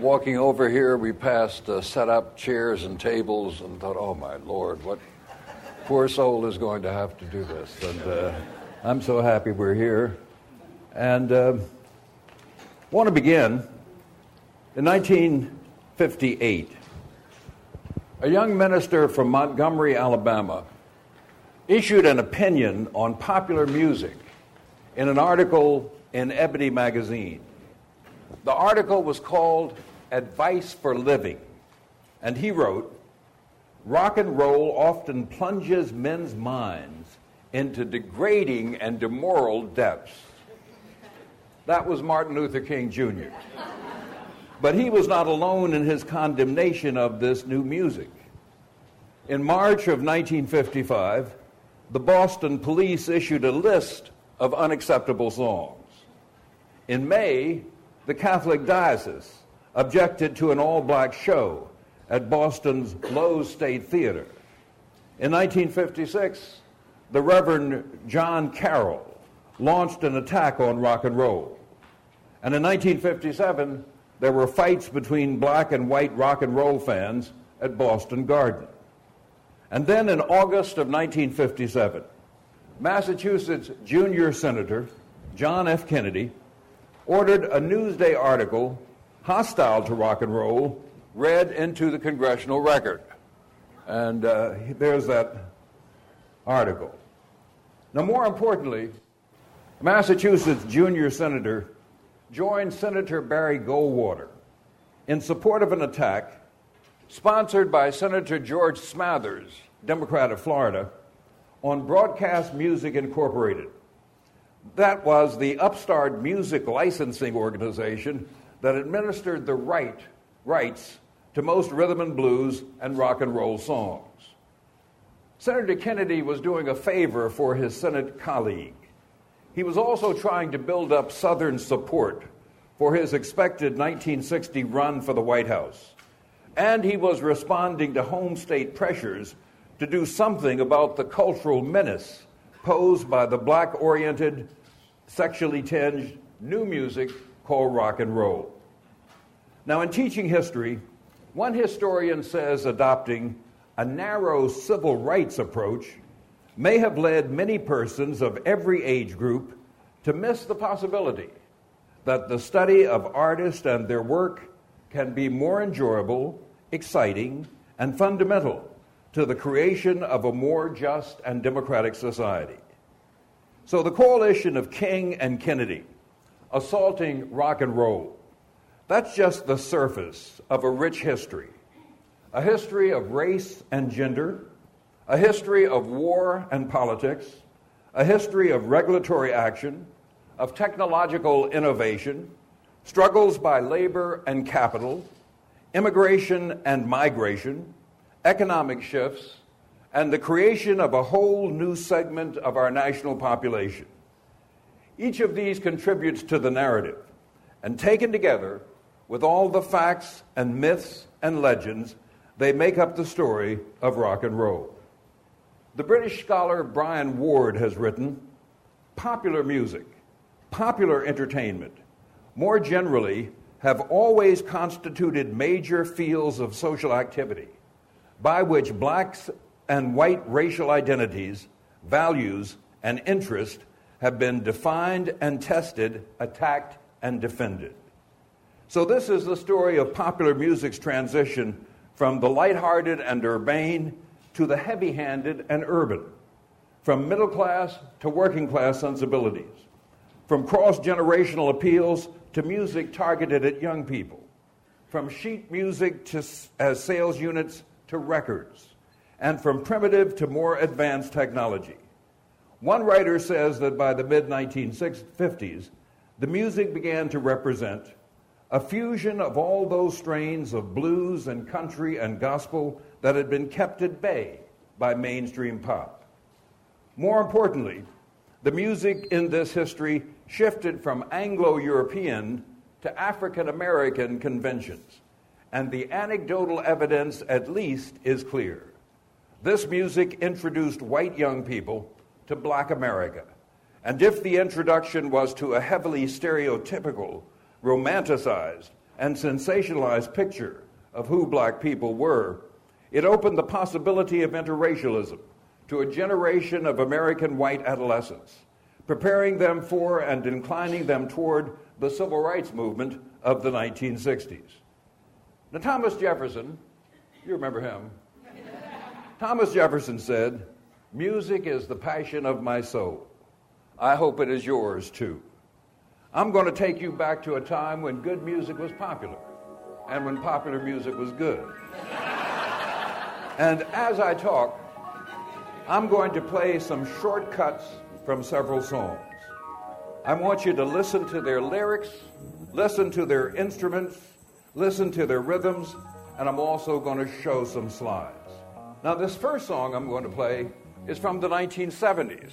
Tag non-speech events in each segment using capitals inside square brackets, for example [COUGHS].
walking over here, we passed uh, set up chairs and tables and thought, oh my Lord, what poor soul is going to have to do this? And uh, I'm so happy we're here. And uh, want to begin in 1958. A young minister from Montgomery, Alabama, issued an opinion on popular music in an article in Ebony magazine. The article was called Advice for Living, and he wrote Rock and roll often plunges men's minds into degrading and demoral depths. That was Martin Luther King Jr. But he was not alone in his condemnation of this new music. In March of 1955, the Boston police issued a list of unacceptable songs. In May, the Catholic diocese objected to an all black show at Boston's Loews State Theater. In 1956, the Reverend John Carroll launched an attack on rock and roll. And in 1957, there were fights between black and white rock and roll fans at Boston Garden. And then in August of 1957, Massachusetts junior senator John F. Kennedy ordered a Newsday article hostile to rock and roll read into the congressional record. And uh, there's that article. Now, more importantly, Massachusetts junior senator joined Senator Barry Goldwater in support of an attack sponsored by Senator George Smathers, Democrat of Florida, on Broadcast Music Incorporated. That was the upstart music licensing organization that administered the right rights to most rhythm and blues and rock and roll songs. Senator Kennedy was doing a favor for his Senate colleague. He was also trying to build up Southern support for his expected 1960 run for the White House. And he was responding to home state pressures to do something about the cultural menace posed by the black oriented, sexually tinged new music called rock and roll. Now, in teaching history, one historian says adopting a narrow civil rights approach may have led many persons of every age group to miss the possibility that the study of artists and their work can be more enjoyable, exciting, and fundamental to the creation of a more just and democratic society. So the coalition of King and Kennedy assaulting rock and roll, that's just the surface of a rich history. A history of race and gender, a history of war and politics, a history of regulatory action, of technological innovation, struggles by labor and capital, immigration and migration, economic shifts, and the creation of a whole new segment of our national population. Each of these contributes to the narrative, and taken together with all the facts and myths and legends, they make up the story of rock and roll. The British scholar Brian Ward has written popular music, popular entertainment, more generally, have always constituted major fields of social activity by which blacks and white racial identities, values, and interests have been defined and tested, attacked, and defended. So, this is the story of popular music's transition from the lighthearted and urbane to the heavy handed and urban, from middle class to working class sensibilities, from cross generational appeals to music targeted at young people, from sheet music to, as sales units to records, and from primitive to more advanced technology. One writer says that by the mid 1950s, the music began to represent a fusion of all those strains of blues and country and gospel that had been kept at bay by mainstream pop. More importantly, the music in this history shifted from Anglo European to African American conventions and the anecdotal evidence at least is clear. This music introduced white young people to black America. And if the introduction was to a heavily stereotypical, romanticized, and sensationalized picture of who black people were, it opened the possibility of interracialism to a generation of American white adolescents, preparing them for and inclining them toward the civil rights movement of the 1960s. Now, Thomas Jefferson, you remember him, Thomas Jefferson said, Music is the passion of my soul. I hope it is yours too. I'm going to take you back to a time when good music was popular and when popular music was good. and as I talk, I'm going to play some shortcuts from several songs. I want you to listen to their lyrics, listen to their instruments, listen to their rhythms, and I'm also going to show some slides. Now, this first song I'm going to play is from the 1970s,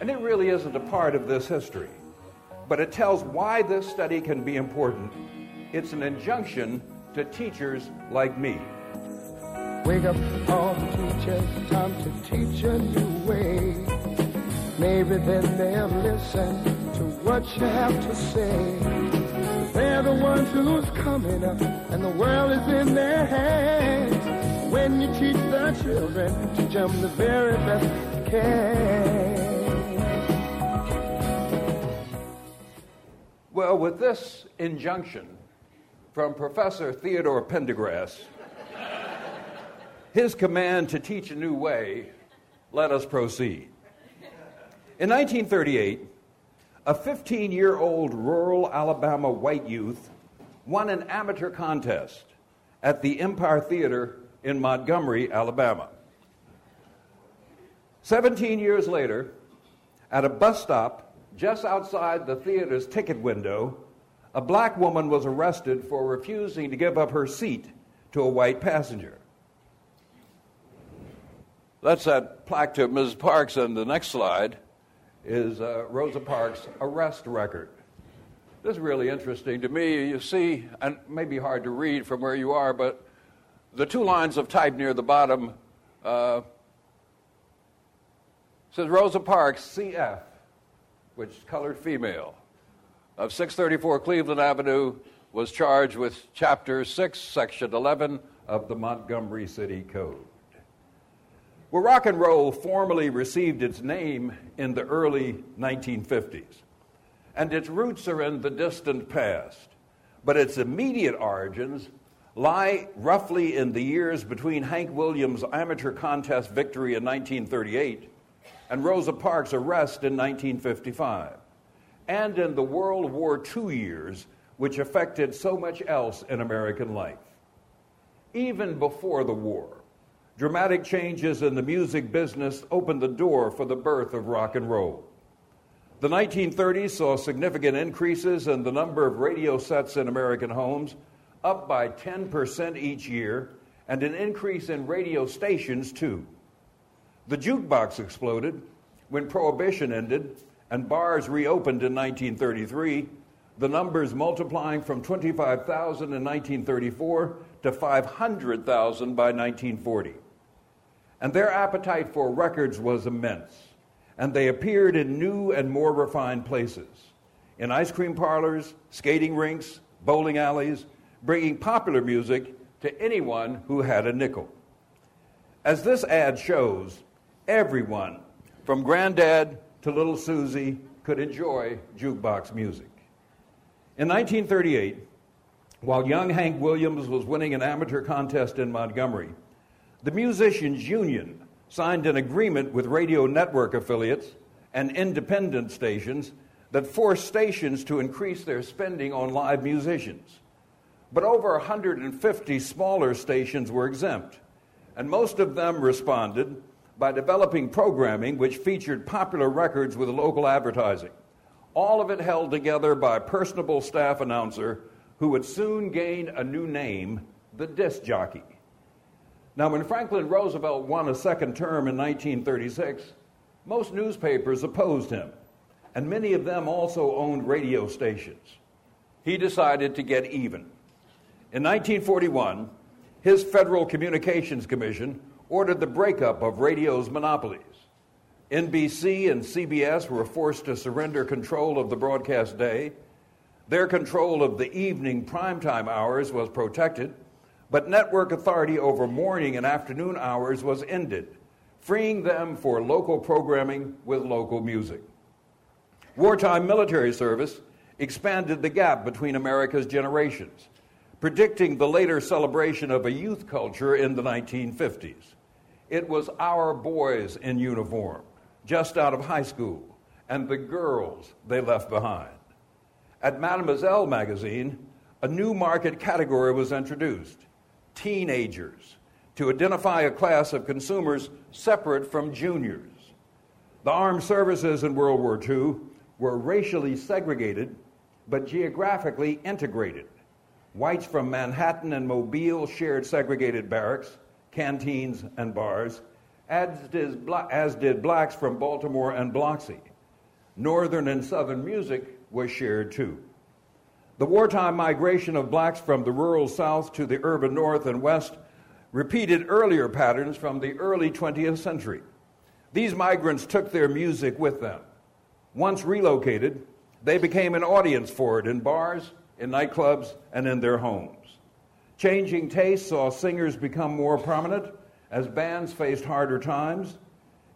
and it really isn't a part of this history, but it tells why this study can be important. It's an injunction to teachers like me. Wake up all the teachers, time to teach a new way. Maybe then they'll listen to what you have to say. They're the ones who's coming up, and the world is in their hands. When you teach the children, teach them the very best you can. Well, with this injunction from Professor Theodore Pendergrass, his command to teach a new way, let us proceed. In 1938, a 15 year old rural Alabama white youth won an amateur contest at the Empire Theater in Montgomery, Alabama. 17 years later, at a bus stop just outside the theater's ticket window, a black woman was arrested for refusing to give up her seat to a white passenger. That's that plaque to Ms. Parks, and the next slide is uh, Rosa Parks' arrest record. This is really interesting to me. You see, and it may be hard to read from where you are, but the two lines of type near the bottom uh, says Rosa Parks, CF, which colored female, of 634 Cleveland Avenue, was charged with Chapter 6, Section 11 of the Montgomery City Code. Well, rock and roll formally received its name in the early 1950s, and its roots are in the distant past, but its immediate origins lie roughly in the years between Hank Williams' amateur contest victory in 1938 and Rosa Parks' arrest in 1955, and in the World War II years, which affected so much else in American life. Even before the war, Dramatic changes in the music business opened the door for the birth of rock and roll. The 1930s saw significant increases in the number of radio sets in American homes, up by 10% each year, and an increase in radio stations, too. The jukebox exploded when Prohibition ended and bars reopened in 1933, the numbers multiplying from 25,000 in 1934 to 500,000 by 1940 and their appetite for records was immense. And they appeared in new and more refined places in ice cream parlors, skating rinks, bowling alleys, bringing popular music to anyone who had a nickel. As this ad shows, everyone, from granddad to little Susie, could enjoy jukebox music. In 1938, while young Hank Williams was winning an amateur contest in Montgomery, the Musicians Union signed an agreement with radio network affiliates and independent stations that forced stations to increase their spending on live musicians. But over 150 smaller stations were exempt, and most of them responded by developing programming which featured popular records with local advertising. All of it held together by a personable staff announcer who would soon gain a new name, the disc jockey. Now, when Franklin Roosevelt won a second term in 1936, most newspapers opposed him, and many of them also owned radio stations. He decided to get even. In 1941, his Federal Communications Commission ordered the breakup of radio's monopolies. NBC and CBS were forced to surrender control of the broadcast day. Their control of the evening primetime hours was protected, but network authority over morning and afternoon hours was ended, freeing them for local programming with local music. Wartime military service expanded the gap between America's generations, predicting the later celebration of a youth culture in the 1950s. It was our boys in uniform, just out of high school, and the girls they left behind. At Mademoiselle magazine, a new market category was introduced teenagers to identify a class of consumers separate from juniors. The armed services in World War II were racially segregated but geographically integrated. Whites from Manhattan and Mobile shared segregated barracks, canteens, and bars, as did, blacks from Baltimore and Biloxi. Northern and Southern music was shared too. The wartime migration of blacks from the rural South to the urban North and West repeated earlier patterns from the early 20th century. These migrants took their music with them. Once relocated, they became an audience for it in bars, in nightclubs, and in their homes. Changing tastes saw singers become more prominent as bands faced harder times.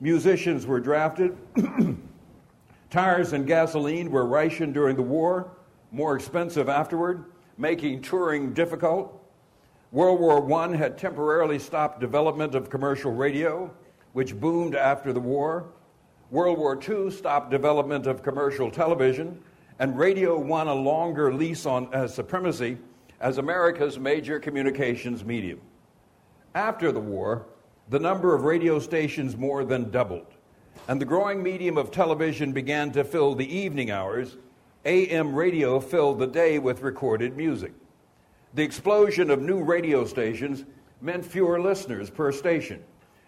Musicians were drafted. [CLEARS THROAT] Tires and gasoline were rationed during the war, more expensive afterward, making touring difficult. World War I had temporarily stopped development of commercial radio, which boomed after the war. World War II stopped development of commercial television, and radio won a longer lease on uh, supremacy as America's major communications medium. After the war, the number of radio stations more than doubled, and the growing medium of television began to fill the evening hours. AM radio filled the day with recorded music. The explosion of new radio stations meant fewer listeners per station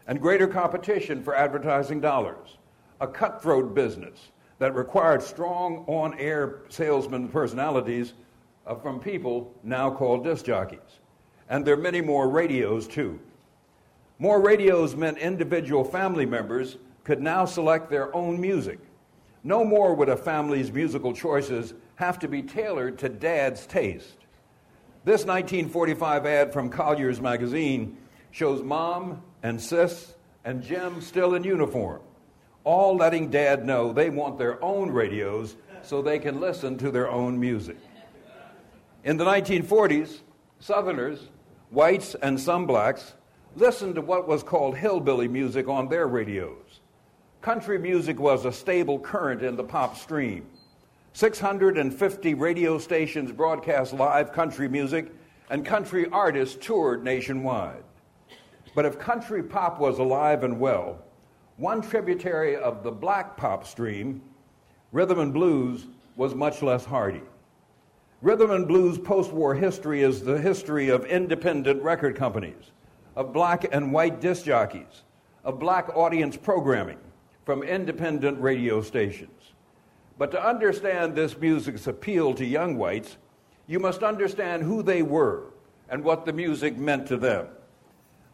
and greater competition for advertising dollars a cutthroat business that required strong on air salesman personalities uh, from people now called disc jockeys. And there are many more radios, too. More radios meant individual family members could now select their own music. No more would a family's musical choices have to be tailored to dad's taste. This 1945 ad from Collier's magazine shows mom and sis and Jim still in uniform all letting dad know they want their own radios so they can listen to their own music. In the 1940s, Southerners, whites, and some blacks listened to what was called hillbilly music on their radios. Country music was a stable current in the pop stream. 650 radio stations broadcast live country music, and country artists toured nationwide. But if country pop was alive and well, one tributary of the black pop stream, rhythm and blues, was much less hardy. Rhythm and blues post war history is the history of independent record companies, of black and white disc jockeys, of black audience programming from independent radio stations. But to understand this music's appeal to young whites, you must understand who they were and what the music meant to them.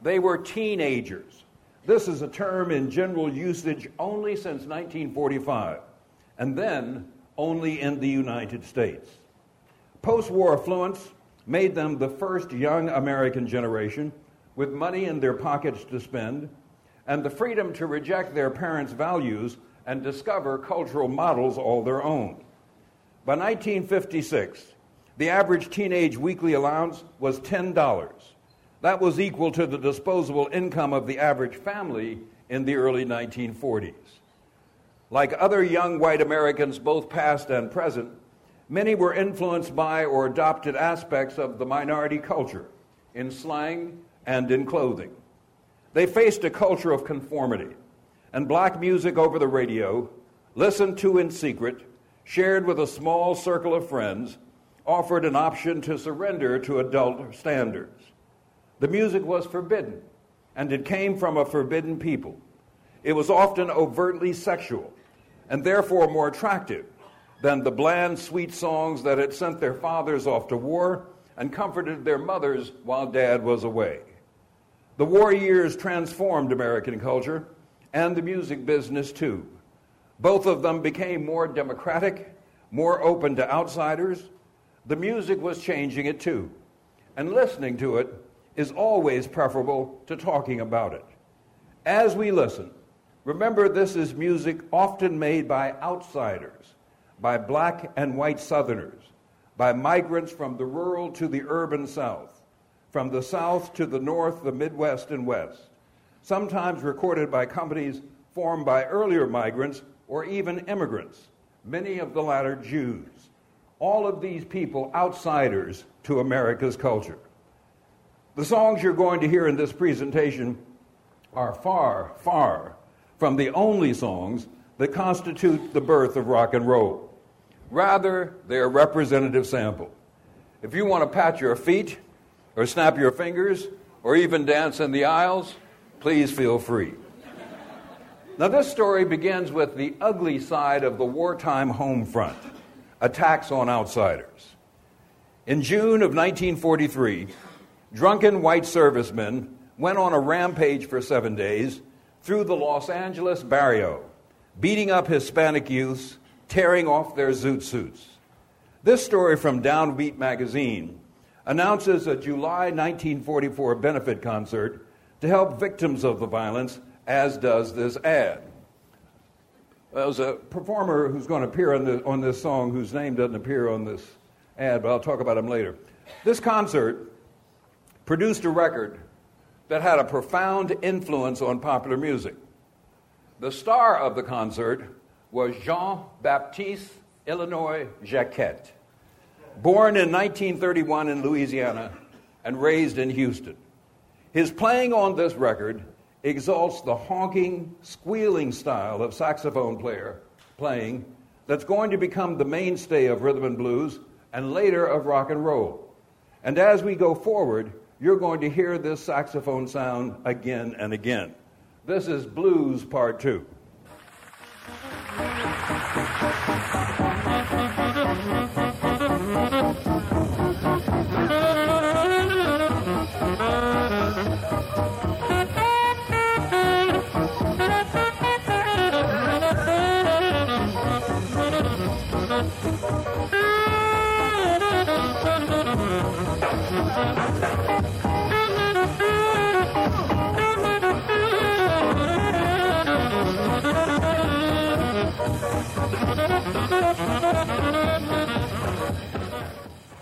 They were teenagers this is a term in general usage only since 1945, and then only in the United States. Post war affluence made them the first young American generation with money in their pockets to spend and the freedom to reject their parents' values and discover cultural models all their own. By 1956, the average teenage weekly allowance was $10. That was equal to the disposable income of the average family in the early 1940s. Like other young white Americans, both past and present, many were influenced by or adopted aspects of the minority culture in slang and in clothing. They faced a culture of conformity, and black music over the radio, listened to in secret, shared with a small circle of friends, offered an option to surrender to adult standards. The music was forbidden, and it came from a forbidden people. It was often overtly sexual, and therefore more attractive than the bland, sweet songs that had sent their fathers off to war and comforted their mothers while dad was away. The war years transformed American culture and the music business too. Both of them became more democratic, more open to outsiders, the music was changing it too. And listening to it is always preferable to talking about it. As we listen, remember this is music often made by outsiders, by black and white Southerners, by migrants from the rural to the urban South, from the South to the North, the Midwest, and West, sometimes recorded by companies formed by earlier migrants or even immigrants, many of the latter Jews. All of these people outsiders to America's culture. The songs you're going to hear in this presentation are far, far from the only songs that constitute the birth of rock and roll. Rather, they're a representative sample. If you want to pat your feet, or snap your fingers, or even dance in the aisles, please feel free. Now, this story begins with the ugly side of the wartime home front attacks on outsiders. In June of 1943, drunken white servicemen went on a rampage for seven days through the Los Angeles barrio, beating up Hispanic youths, tearing off their zoot suits. This story from Downbeat magazine announces a July 1944 benefit concert to help victims of the violence as does this ad. There's a performer who's going to appear on, the, on this song whose name doesn't appear on this ad, but I'll talk about him later. This concert produced a record that had a profound influence on popular music. The star of the concert was Jean Baptiste Illinois Jacquet, born in 1931 in Louisiana and raised in Houston. His playing on this record exalts the honking, squealing style of saxophone player playing that's going to become the mainstay of rhythm and blues and later of rock and roll. And as we go forward, you're going to hear this saxophone sound again and again. This is Blues Part 2.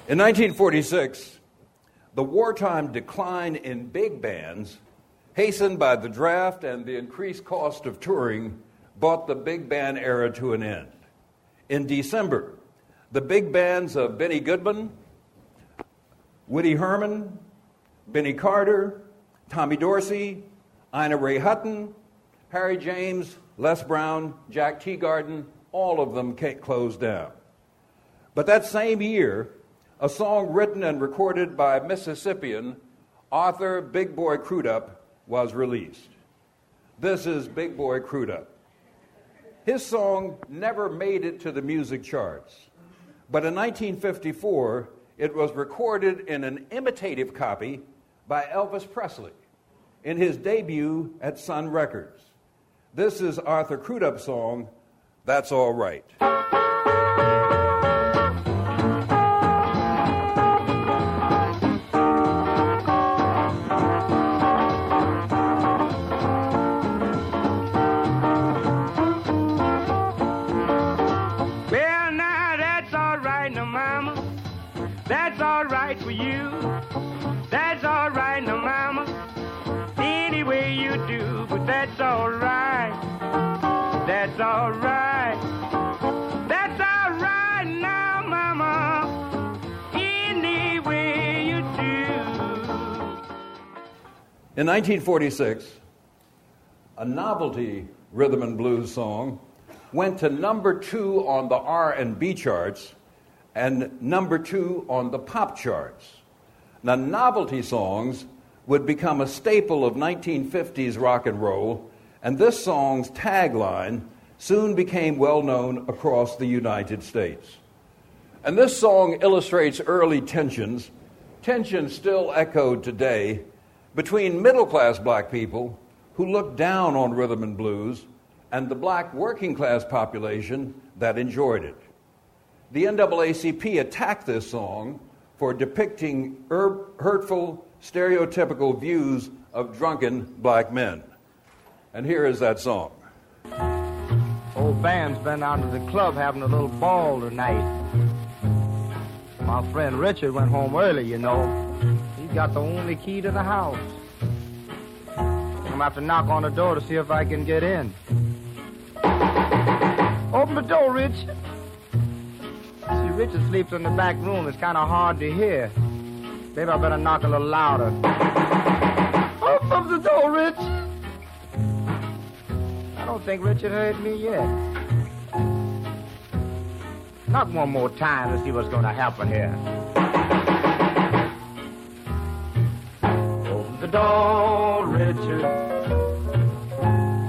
In 1946, the wartime decline in big bands, hastened by the draft and the increased cost of touring, brought the big band era to an end. In December, the big bands of Benny Goodman, Woody Herman, Benny Carter, Tommy Dorsey, Ina Ray Hutton, Harry James, Les Brown, Jack Teagarden, all of them closed down. But that same year, a song written and recorded by Mississippian Arthur Big Boy Crudup was released. This is Big Boy Crudup. His song never made it to the music charts, but in 1954 it was recorded in an imitative copy by Elvis Presley in his debut at Sun Records. This is Arthur Crudup's song, That's All Right. In 1946, a novelty rhythm and blues song went to number two on the R&B charts and number two on the pop charts. Now, novelty songs would become a staple of 1950s rock and roll, and this song's tagline soon became well known across the United States. And this song illustrates early tensions, tensions still echoed today between middle class black people who looked down on rhythm and blues and the black working class population that enjoyed it. the NAACP attacked this song for depicting er- hurtful, stereotypical views of drunken black men. And here is that song. Old band's been out to the club having a little ball tonight. My friend Richard went home early, you know. Got the only key to the house. I'm gonna have to knock on the door to see if I can get in. Open the door, Rich. See, Richard sleeps in the back room. It's kind of hard to hear. Maybe I better knock a little louder. Open the door, Rich. I don't think Richard heard me yet. Knock one more time to see what's going to happen here. The door, Richard.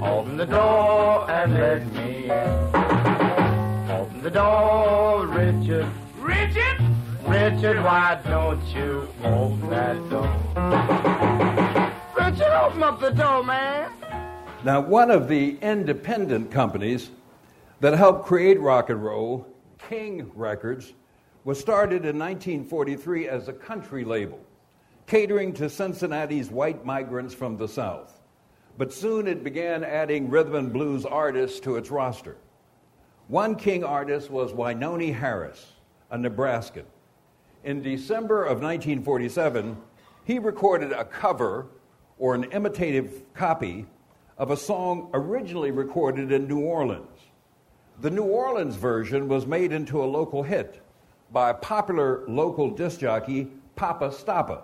Open the door and let me in. Open the door, Richard. Richard? Richard, why don't you open that door? Richard, open up the door, man. Now, one of the independent companies that helped create rock and roll, King Records, was started in 1943 as a country label, catering to Cincinnati's white migrants from the South. But soon it began adding rhythm and blues artists to its roster. One King artist was Wynonie Harris, a Nebraskan. In December of 1947, he recorded a cover or an imitative copy of a song originally recorded in New Orleans. The New Orleans version was made into a local hit by popular local disc jockey Poppa Stoppa.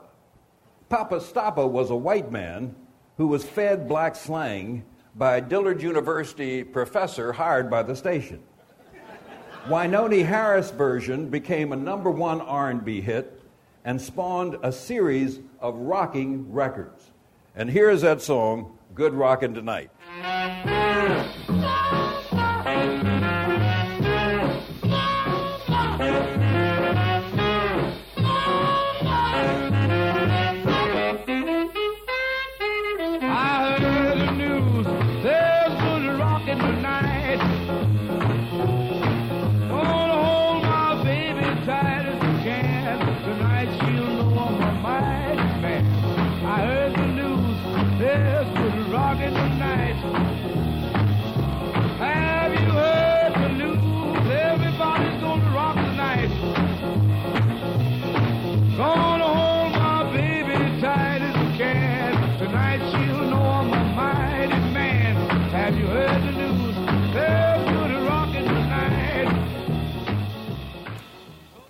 Poppa Stoppa was a white man who was fed black slang by a Dillard University professor hired by the station. Wynonie Harris version became a number one R&B hit and spawned a series of rocking records. And here's that song, Good Rockin' Tonight.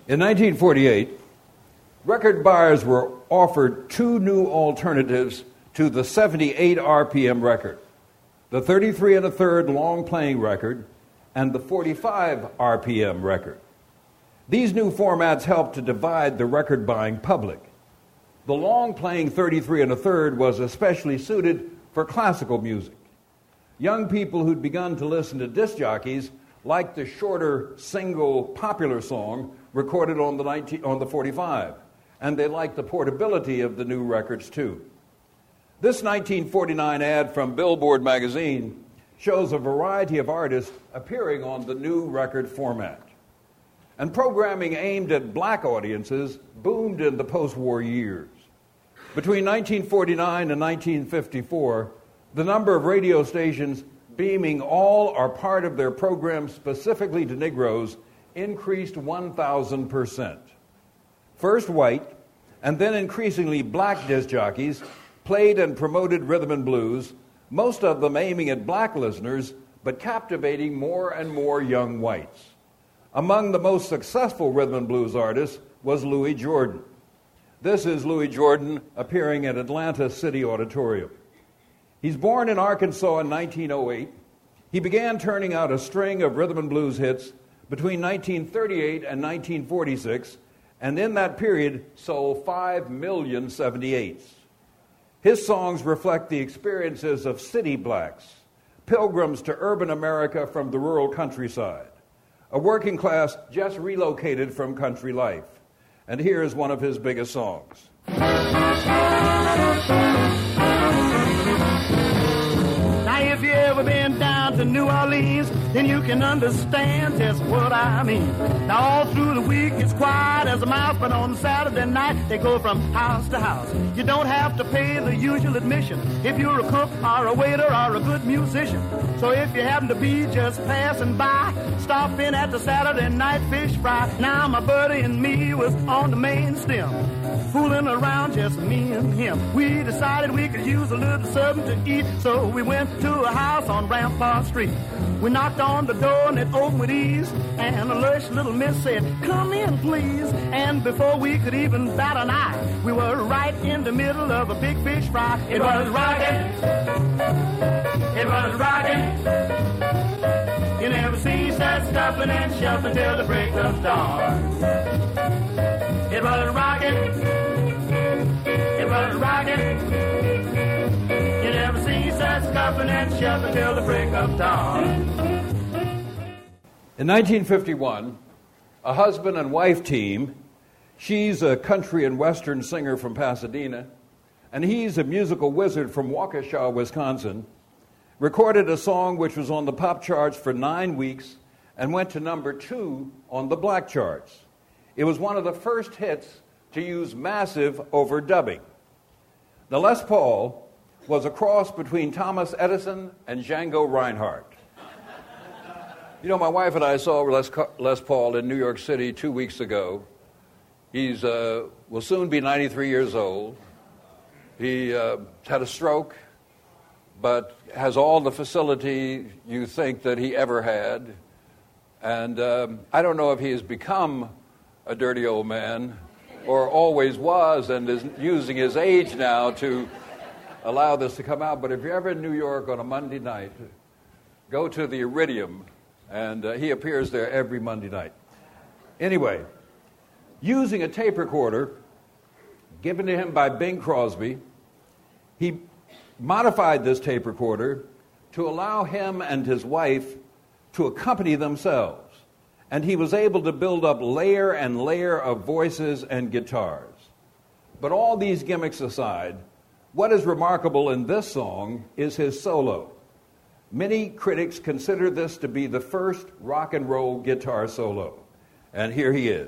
In 1948, record buyers were offered two new alternatives to the 78 RPM record the 33 and a third long playing record and the 45 RPM record. These new formats helped to divide the record buying public. The long playing 33 and a third was especially suited for classical music. Young people who'd begun to listen to disc jockeys liked the shorter single popular song recorded on the, 19, on the 45, and they liked the portability of the new records too. This 1949 ad from Billboard magazine shows a variety of artists appearing on the new record format. And programming aimed at black audiences boomed in the post war years. Between 1949 and 1954, the number of radio stations beaming all or part of their programs specifically to Negroes increased 1,000%. First white, and then increasingly black disc jockeys played and promoted rhythm and blues, most of them aiming at black listeners, but captivating more and more young whites. Among the most successful rhythm and blues artists was Louis Jordan. This is Louis Jordan appearing at Atlanta City Auditorium. He's born in Arkansas in 1908. He began turning out a string of rhythm and blues hits between 1938 and 1946, and in that period sold 5 million 78s. His songs reflect the experiences of city blacks, pilgrims to urban America from the rural countryside, a working class just relocated from country life. And here is one of his biggest songs. To New Orleans, then you can understand just what I mean. Now, all through the week, it's quiet as a mouse, but on Saturday night, they go from house to house. You don't have to pay the usual admission if you're a cook or a waiter or a good musician. So if you happen to be just passing by, stop in at the Saturday night fish fry. Now, my buddy and me was on the main stem, fooling around just me and him. We decided we could use a little something to eat, so we went to a house on Rampart Street. We knocked on the door and it opened with ease, and a lush little miss said, Come in, please. And before we could even bat an eye, we were right in the middle of a big fish fry. It was rocking. It was rocking. You never see that stuffing and shuffling till the break of dawn. It was rocking. It was rocking. You never cease that stuffing and shuffling till the break of dawn. In 1951, a husband and wife team, she's a country and western singer from Pasadena, and he's a musical wizard from Waukesha, Wisconsin, recorded a song which was on the pop charts for nine weeks and went to number two on the black charts. It was one of the first hits to use massive overdubbing. The Les Paul was a cross between Thomas Edison and Django Reinhardt. You know, my wife and I saw Les, Les Paul in New York City two weeks ago. He's uh, will soon be 93 years old. He uh, had a stroke, but has all the facility you think that he ever had. And um, I don't know if he has become a dirty old man or always was and is using his age now to allow this to come out. But if you're ever in New York on a Monday night, go to the Iridium, and uh, he appears there every Monday night. Anyway, using a tape recorder given to him by Bing Crosby, he modified this tape recorder to allow him and his wife to accompany themselves. And he was able to build up layer and layer of voices and guitars. But all these gimmicks aside, what is remarkable in this song is his solo. Many critics consider this to be the first rock and roll guitar solo. And here he is.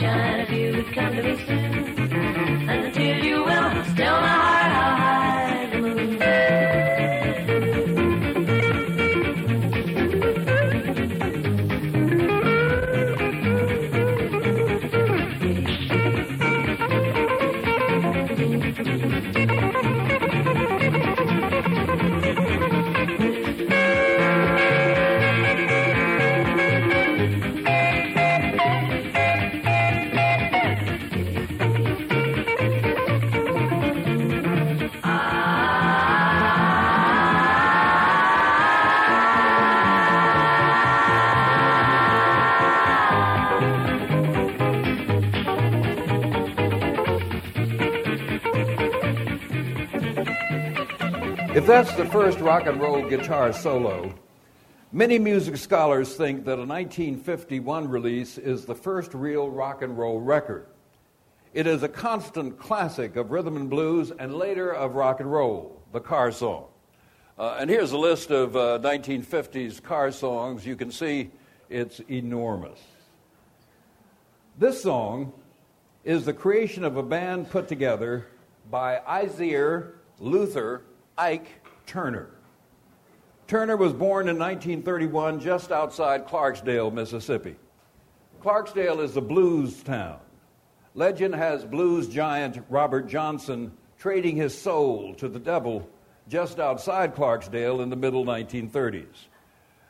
Night would shine if you would come to me soon. That's the first rock and roll guitar solo, many music scholars think that a 1951 release is the first real rock and roll record. It is a constant classic of rhythm and blues and later of rock and roll, the car song. Uh, and here's a list of uh, 1950s car songs. You can see it's enormous. This song is the creation of a band put together by Isaiah Luther Ike Turner. Turner was born in 1931 just outside Clarksdale, Mississippi. Clarksdale is a blues town. Legend has blues giant Robert Johnson trading his soul to the devil just outside Clarksdale in the middle 1930s.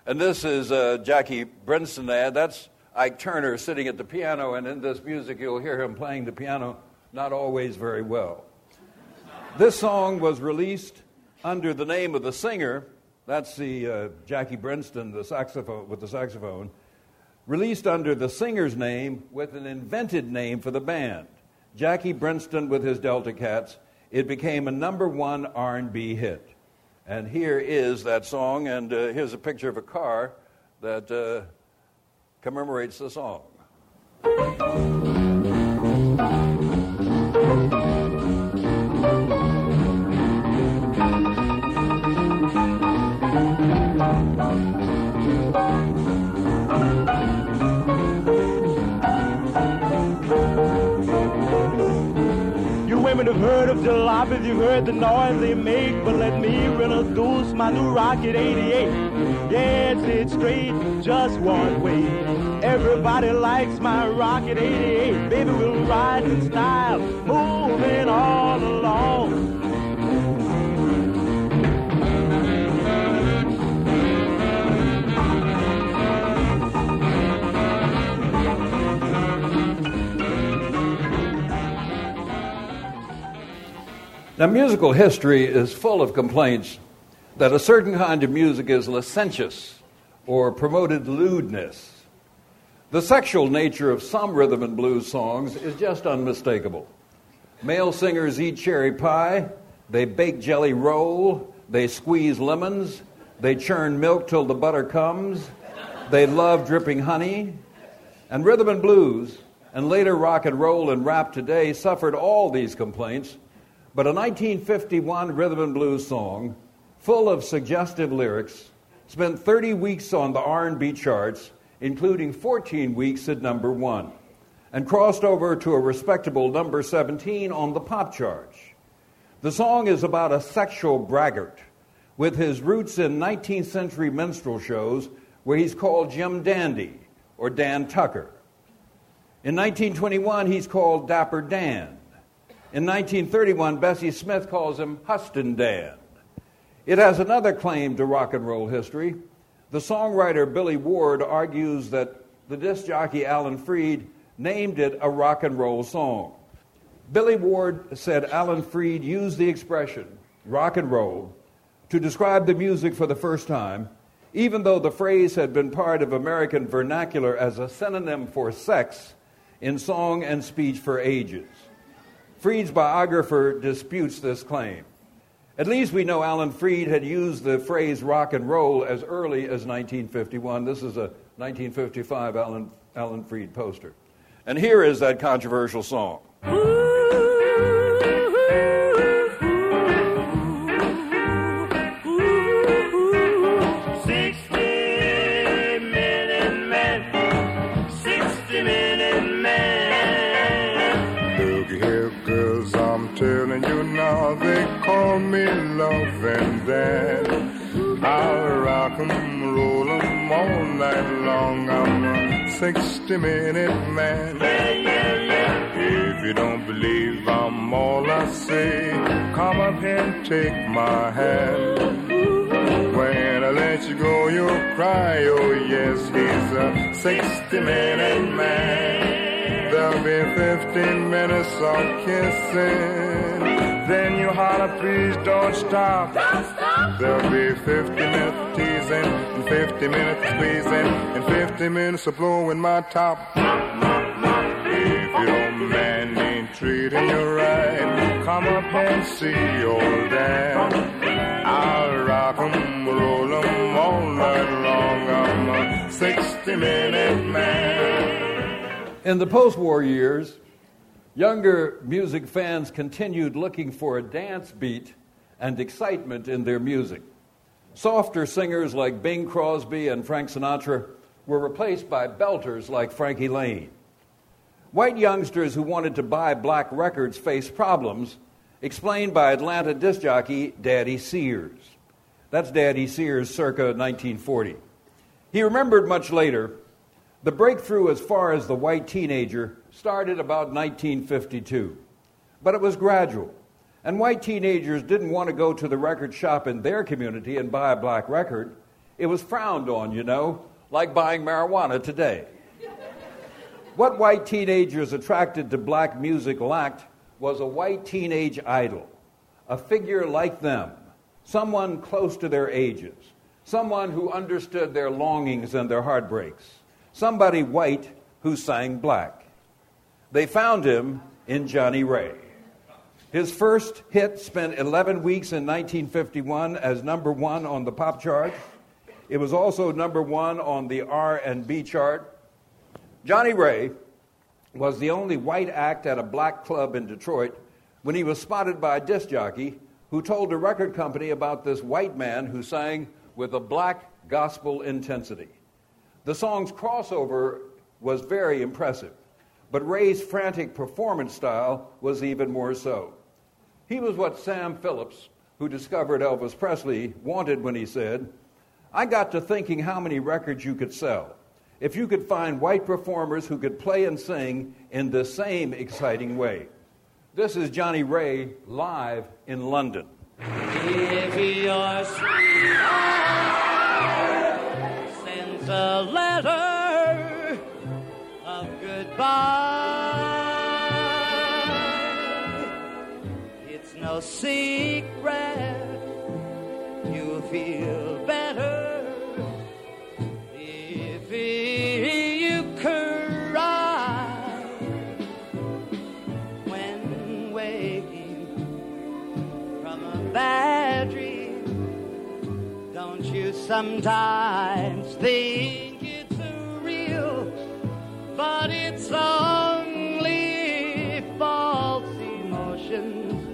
And this is uh, Jackie Brenston ad. That's Ike Turner sitting at the piano, and in this music, you'll hear him playing the piano, not always very well. This song was released under the name of the singer, That's the uh, Jackie Brenston, the saxophone with the saxophone, released under the singer's name with an invented name for the band. Jackie Brenston with his Delta Cats. It became a number one R&B hit. And here is that song, and uh, here's a picture of a car that uh, commemorates the song. Of jalopies, you've heard the noise they make, but let me introduce my new Rocket 88. Yes, it's straight, just one way. Everybody likes my Rocket 88. Baby, we'll ride in style, moving all along. Now, musical history is full of complaints that a certain kind of music is licentious or promoted lewdness. The sexual nature of some rhythm and blues songs is just unmistakable. Male singers eat cherry pie, they bake jelly roll, they squeeze lemons, they churn milk till the butter comes, they love dripping honey. And rhythm and blues, and later rock and roll and rap today, suffered all these complaints but a 1951 rhythm and blues song, full of suggestive lyrics, spent 30 weeks on the R&B charts, including 14 weeks at number 1, and crossed over to a respectable number 17 on the pop charts. The song is about a sexual braggart with his roots in 19th century minstrel shows where he's called Jim Dandy or Dan Tucker. In 1921, he's called Dapper Dan. In 1931, Bessie Smith calls him Huston Dan. It has another claim to rock and roll history. The songwriter Billy Ward argues that the disc jockey Alan Freed named it a rock and roll song. Billy Ward said Alan Freed used the expression rock and roll to describe the music for the first time, even though the phrase had been part of American vernacular as a synonym for sex in song and speech for ages. Freed's biographer disputes this claim. At least we know Alan Freed had used the phrase rock and roll as early as 1951. This is a 1955 Alan, Alan Freed poster. And here is that controversial song. 60 minute man. If you don't believe I'm all I say, come up here and take my hand. When I let you go, you'll cry. Oh, yes, he's a 60 minute man. There'll be 15 minutes of kissing. Then you holler, please don't stop. Don't stop. There'll be 50 minutes of teasing, and 50 minutes of squeezing, and 50 minutes of blowing my top. If your man ain't treating you right, come up and see old dad. I'll rock 'em, roll 'em all night long. I'm a 60 minute man. In the post war years, younger music fans continued looking for a dance beat and excitement in their music. Softer singers like Bing Crosby and Frank Sinatra were replaced by belters like Frankie Laine. White youngsters who wanted to buy black records faced problems, explained by Atlanta disc jockey Daddy Sears. That's Daddy Sears circa 1940. He remembered much later the breakthrough as far as the white teenager started about 1952, but it was gradual. And white teenagers didn't want to go to the record shop in their community and buy a black record. It was frowned on, you know, like buying marijuana today. What white teenagers attracted to black music lacked was a white teenage idol, a figure like them, someone close to their ages, someone who understood their longings and their heartbreaks, somebody white who sang black. They found him in Johnnie Ray. His first hit spent 11 weeks in 1951 as number one on the pop chart. It was also number one on the R&B chart. Johnnie Ray was the only white act at a black club in Detroit when he was spotted by a disc jockey who told a record company about this white man who sang with a black gospel intensity. The song's crossover was very impressive, but Ray's frantic performance style was even more so. He was what Sam Phillips, who discovered Elvis Presley, wanted when he said, I got to thinking how many records you could sell if you could find white performers who could play and sing in the same exciting way. This is Johnnie Ray live in London. If your sweetheart sends a letter goodbye, it's no secret you'll feel better if you cry when waking from a bad dream. Don't you sometimes think it's only false emotions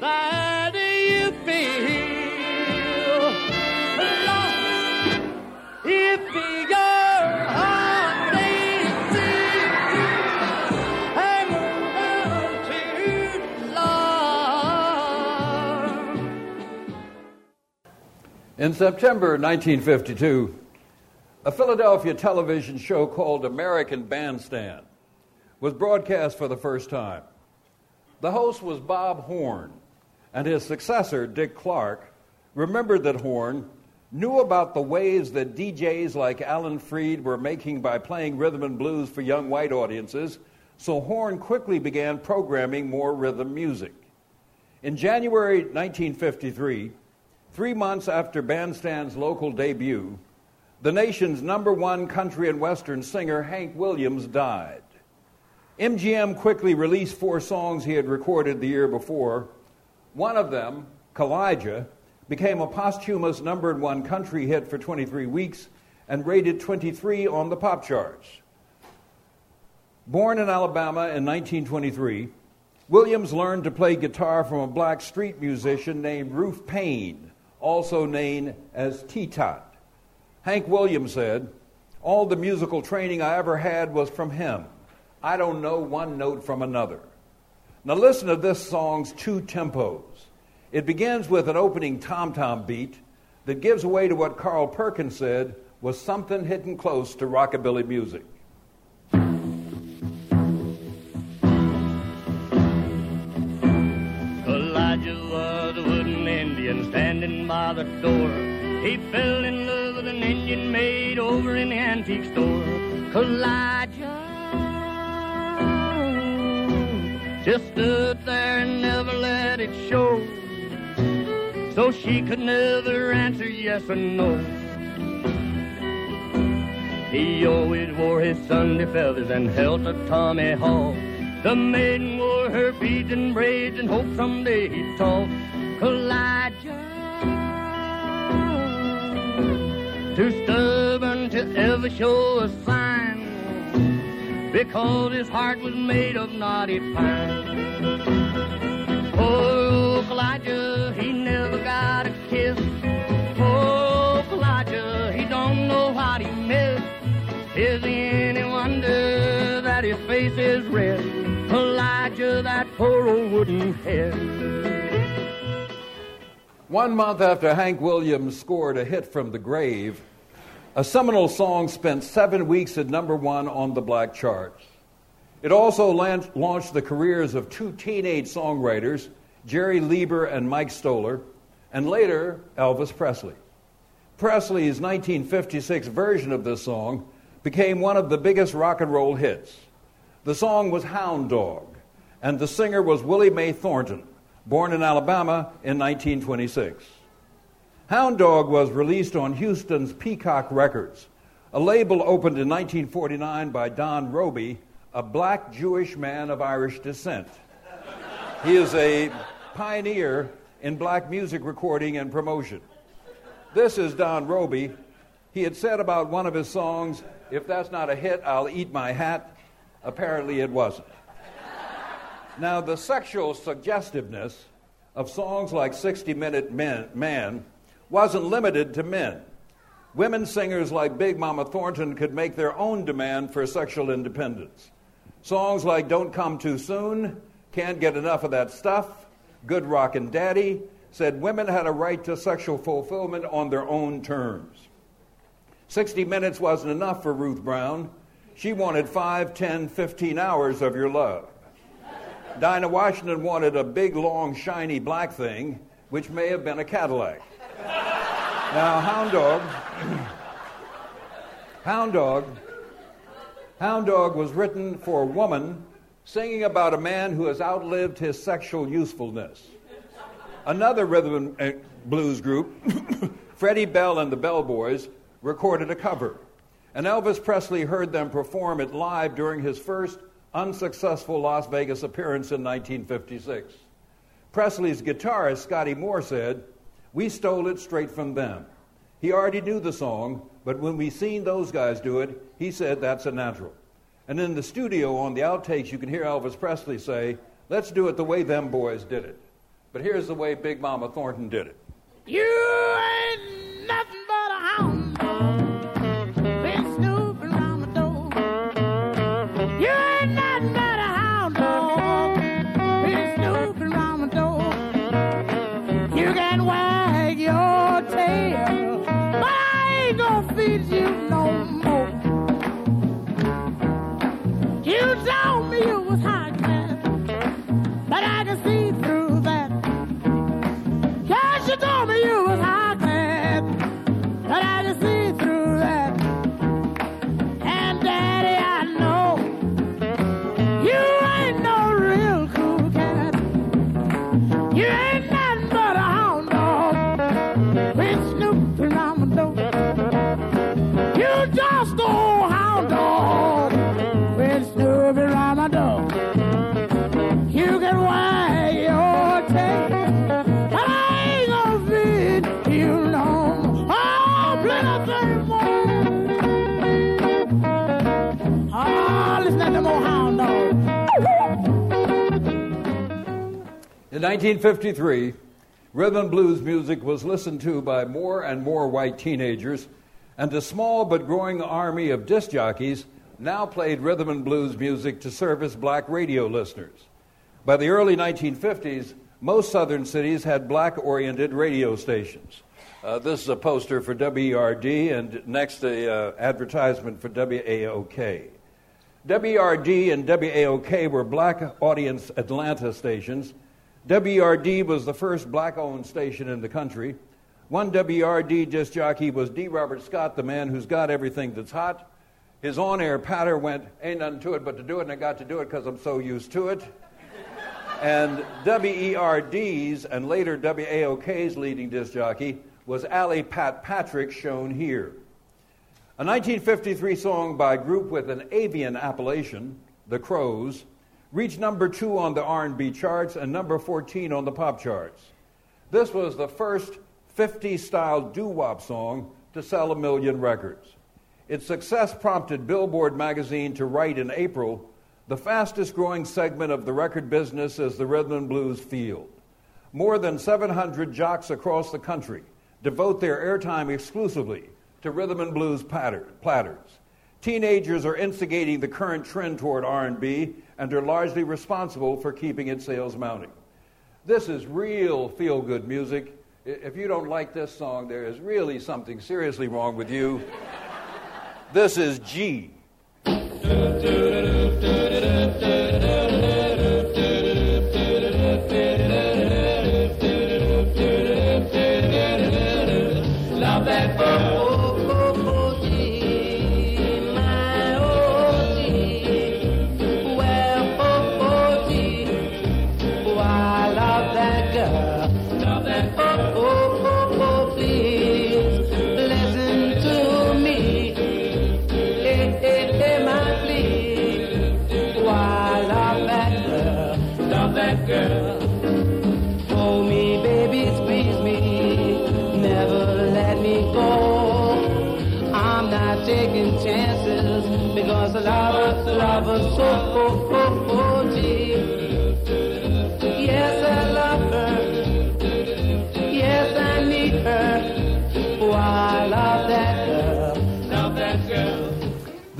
that you feel. If your heart around too long. In September 1952, a Philadelphia television show called American Bandstand was broadcast for the first time. The host was Bob Horn, and his successor, Dick Clark, remembered that Horn knew about the waves that DJs like Alan Freed were making by playing rhythm and blues for young white audiences, so Horn quickly began programming more rhythm music. In January 1953, three months after Bandstand's local debut, the nation's number one country and western singer, Hank Williams, died. MGM quickly released four songs he had recorded the year before. One of them, Kaw-Liga, became a posthumous number one country hit for 23 weeks and rated 23 on the pop charts. Born in Alabama in 1923, Williams learned to play guitar from a black street musician named Rufus Payne, also known as T-Tot. Hank Williams said, All the musical training I ever had was from him. I don't know one note from another. Now listen to this song's two tempos. It begins with an opening tom tom beat that gives way to what Carl Perkins said was something hidden close to rockabilly music. Kaw-Liga was a wooden Indian standing by the door. He fell in love Indian maid over in the antique store. Kaw-Liga just stood there and never let it show. So she could never answer yes or no. He always wore his Sunday feathers and held a Tommy Hall. The maiden wore her beads and braids and hoped someday he'd talk. Kaw-Liga, too stubborn to ever show a sign, because his heart was made of knotty pine. Oh, Kaw-Liga, he never got a kiss. Oh, Kaw-Liga, he don't know what he missed. Is it any wonder that his face is red? Kaw-Liga, that poor old wooden head. One month after Hank Williams scored a hit from the grave, a seminal song spent seven weeks at number one on the black charts. It also launched the careers of two teenage songwriters, Jerry Leiber and Mike Stoller, and later Elvis Presley. Presley's 1956 version of this song became one of the biggest rock and roll hits. The song was Hound Dog, and the singer was Willie Mae Thornton, born in Alabama in 1926. Hound Dog was released on Houston's Peacock Records, a label opened in 1949 by Don Robey, a black Jewish man of Irish descent. He is a pioneer in black music recording and promotion. This is Don Robey. He had said about one of his songs, If that's not a hit, I'll eat my hat. Apparently, it wasn't. Now, the sexual suggestiveness of songs like 60 Minute Man wasn't limited to men. Women singers like Big Mama Thornton could make their own demand for sexual independence. Songs like Don't Come Too Soon, Can't Get Enough of That Stuff, Good Rockin' Daddy said women had a right to sexual fulfillment on their own terms. 60 minutes wasn't enough for Ruth Brown. She wanted 5, 10, 15 hours of your love. Dinah Washington wanted a big, long, shiny black thing, which may have been a Cadillac. Now, Hound Dog, [CLEARS THROAT] Hound Dog, Hound Dog was written for a woman singing about a man who has outlived his sexual usefulness. Another rhythm and uh, blues group, [COUGHS] Freddie Bell and the Bell Boys, recorded a cover. And Elvis Presley heard them perform it live during his first unsuccessful Las Vegas appearance in 1956. Presley's guitarist, Scotty Moore, said, We stole it straight from them. He already knew the song, but when we seen those guys do it, he said that's a natural. And in the studio on the outtakes, you can hear Elvis Presley say, Let's do it the way them boys did it. But here's the way Big Mama Thornton did it. You ain't nothing In 1953, rhythm and blues music was listened to by more and more white teenagers, and a small but growing army of disc jockeys now played rhythm and blues music to service black radio listeners. By the early 1950s, most southern cities had black oriented radio stations. Uh, this is a poster for WERD, and next, a uh, advertisement for WAOK. WRD and WAOK were black audience Atlanta stations. WRD was the first black owned station in the country. One WRD disc jockey was D. Robert Scott, the man who's got everything that's hot. His on air patter went, Ain't nothing to it but to do it, and I got to do it because I'm so used to it. and WERD's and later WAOK's leading disc jockey was Alley Pat Patrick, shown here. A 1953 song by a group with an avian appellation, The Crows, reached number two on the R&B charts and number 14 on the pop charts. This was the first 50-style doo-wop song to sell a million records. Its success prompted Billboard magazine to write in April, the fastest growing segment of the record business is the rhythm and blues field. More than 700 jocks across the country devote their airtime exclusively to rhythm and blues patter, platters. Teenagers are instigating the current trend toward R&B and are largely responsible for keeping its sales mounting. This is real feel-good music. If you don't like this song, there is really something seriously wrong with you. This is Gee. [LAUGHS]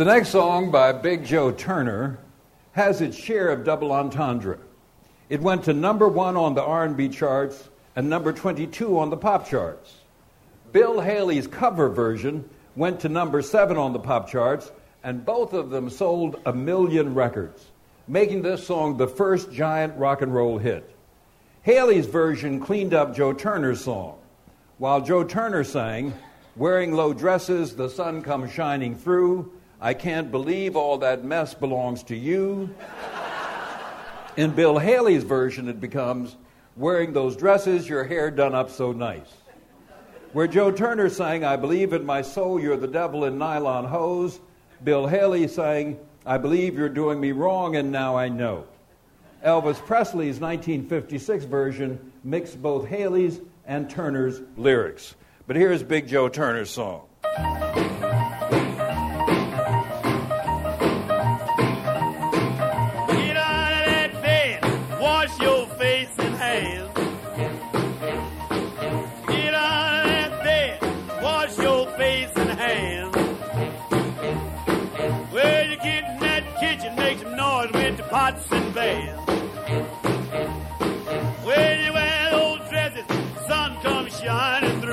next song by Big Joe Turner has its share of double entendre. It went to number one on the R&B charts and number 22 on the pop charts. Bill Haley's cover version went to number seven on the pop charts, and both of them sold a million records, making this song the first giant rock and roll hit. Haley's version cleaned up Joe Turner's song, while Joe Turner sang, Wearing low dresses, the sun comes shining through. I can't believe all that mess belongs to you. In Bill Haley's version, it becomes, Wearing those dresses, your hair done up so nice. Where Joe Turner sang, I believe in my soul you're the devil in nylon hose, Bill Haley sang, I believe you're doing me wrong and now I know. Elvis Presley's 1956 version mixed both Haley's and Turner's lyrics. But here's Big Joe Turner's song. Pans. When you wear those dresses, sun comes shining through.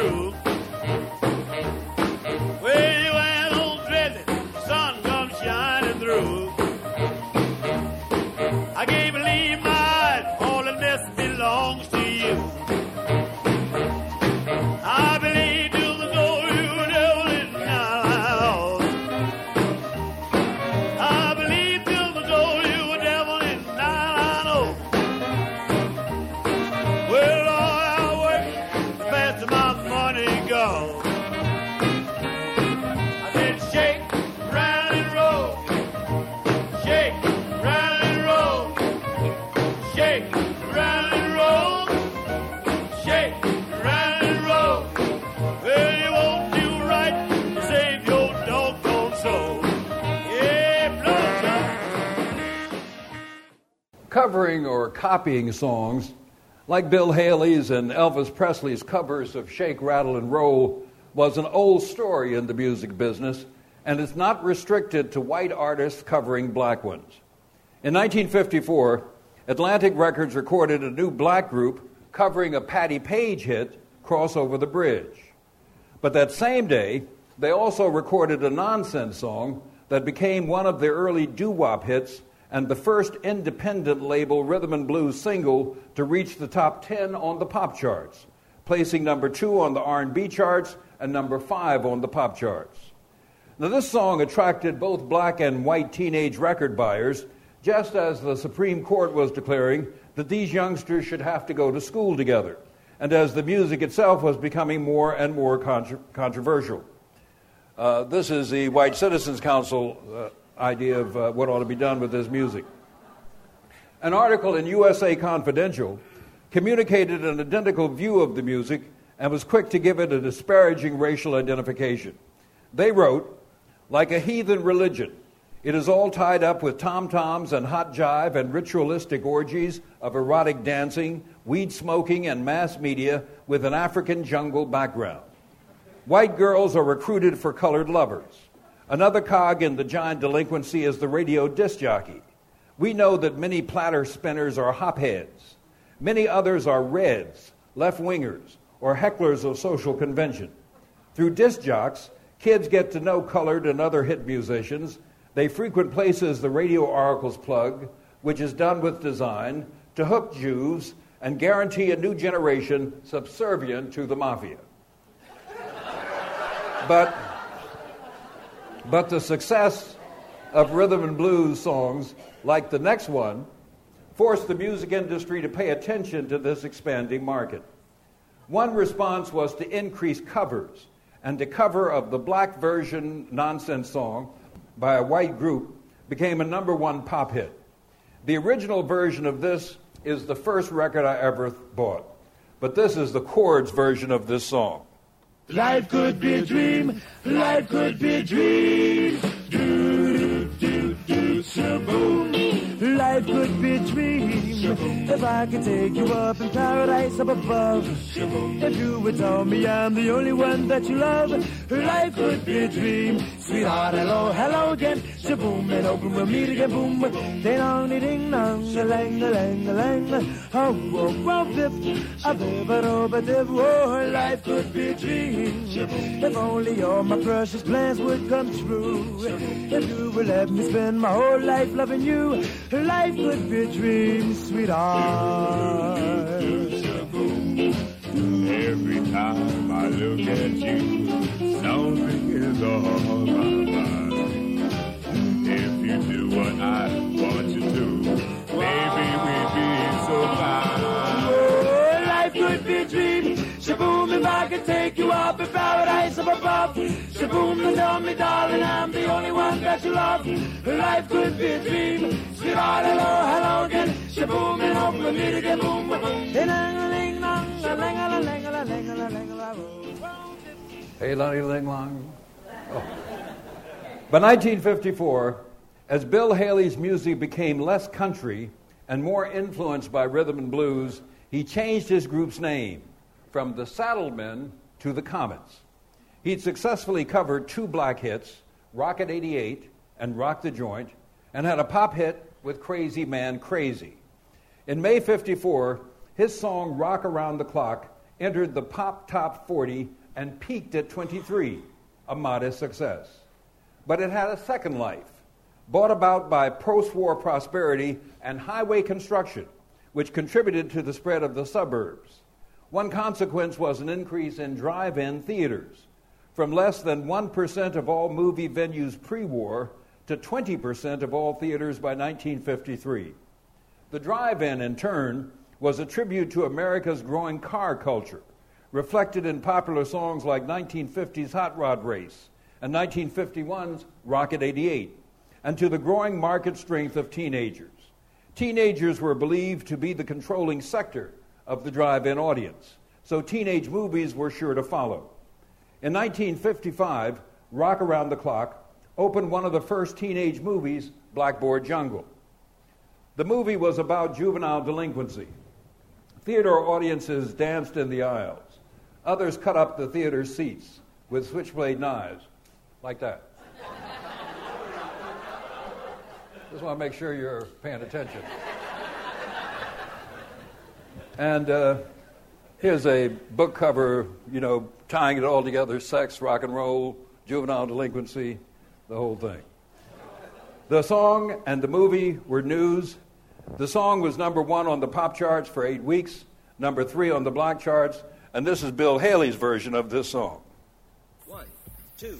Copying songs, like Bill Haley's and Elvis Presley's covers of Shake, Rattle, and Roll, was an old story in the music business, and it's not restricted to white artists covering black ones. In 1954, Atlantic Records recorded a new black group covering a Patti Page hit, Cross Over the Bridge. But that same day, they also recorded a nonsense song that became one of their early doo-wop hits and the first independent label rhythm and blues single to reach the top 10 on the pop charts, placing number 2 on the R&B charts and number 5 on the pop charts. Now this song attracted both black and white teenage record buyers just as the Supreme Court was declaring that these youngsters should have to go to school together and as the music itself was becoming more and more contro- controversial. Uh, this is the White Citizens Council uh, idea of uh, what ought to be done with this music. An article in USA Confidential communicated an identical view of the music and was quick to give it a disparaging racial identification. They wrote, like a heathen religion, it is all tied up with tom toms and hot jive and ritualistic orgies of erotic dancing, weed smoking, and mass media with an African jungle background. White girls are recruited for colored lovers. Another cog in the giant delinquency is the radio disc jockey. We know that many platter spinners are hopheads. Many others are reds, left wingers, or hecklers of social convention. Through disc jocks, kids get to know colored and other hit musicians. They frequent places the radio oracles plug, which is done with design to hook Jews and guarantee a new generation subservient to the mafia. But, but the success of rhythm and blues songs, like the next one, forced the music industry to pay attention to this expanding market. One response was to increase covers, and the cover of the black version nonsense song by a white group became a number one pop hit. The original version of this is the first record I ever bought. But this is the chords version of this song. Life could be a dream. Life could be a dream. Do, do, do, do, shaboom. Life could be a dream if I could take you up paradise up above. If you would tell me I'm the only one that you love, life could be a dream. Sweetheart, hello, hello again. Shaboom, and open we'll meet again. Boom, ding dong, ding dong, a lang, a lang, a lang. Oh, oh, oh, a dip, a dip, a. Oh, life could be a dream. If only all my precious plans would come true. If you would let me spend my whole life loving you, life could be a dream, sweetheart. Every time I look at you, something is on my mind. If you do what I want you to, maybe we'd be so fine. Oh, life could be a dream. Shaboom, if I could take you up in paradise up above. Shaboom, and tell me, darling, I'm the only one that you love. Life could be a dream. Sweetheart, hello, hello again. Shaboom, and hope we meet again. Boom, Hey, Ling Long. Oh. By 1954, as Bill Haley's music became less country and more influenced by rhythm and blues, he changed his group's name from the Saddlemen to the Comets. He'd successfully covered two black hits, Rocket 88 and Rock the Joint, and had a pop hit with Crazy Man Crazy. In May 54, his song Rock Around the Clock entered the Pop Top 40 and peaked at 23, a modest success. But it had a second life, brought about by post war prosperity and highway construction, which contributed to the spread of the suburbs. One consequence was an increase in drive in theaters, from less than 1% of all movie venues pre war to 20% of all theaters by 1953. The drive in, in turn, was a tribute to America's growing car culture, reflected in popular songs like 1950's Hot Rod Race and 1951's Rocket 88, and to the growing market strength of teenagers. Teenagers were believed to be the controlling sector of the drive in audience, so teenage movies were sure to follow. In 1955, Rock Around the Clock opened one of the first teenage movies, Blackboard Jungle. The movie was about juvenile delinquency. Theater audiences danced in the aisles. Others cut up the theater seats with switchblade knives, like that. Just want to make sure you're paying attention. And uh, here's a book cover, you know, tying it all together sex, rock and roll, juvenile delinquency, the whole thing. The song and the movie were news. The song was number one on the pop charts for eight weeks, number three on the black charts, and this is Bill Haley's version of this song. One, two.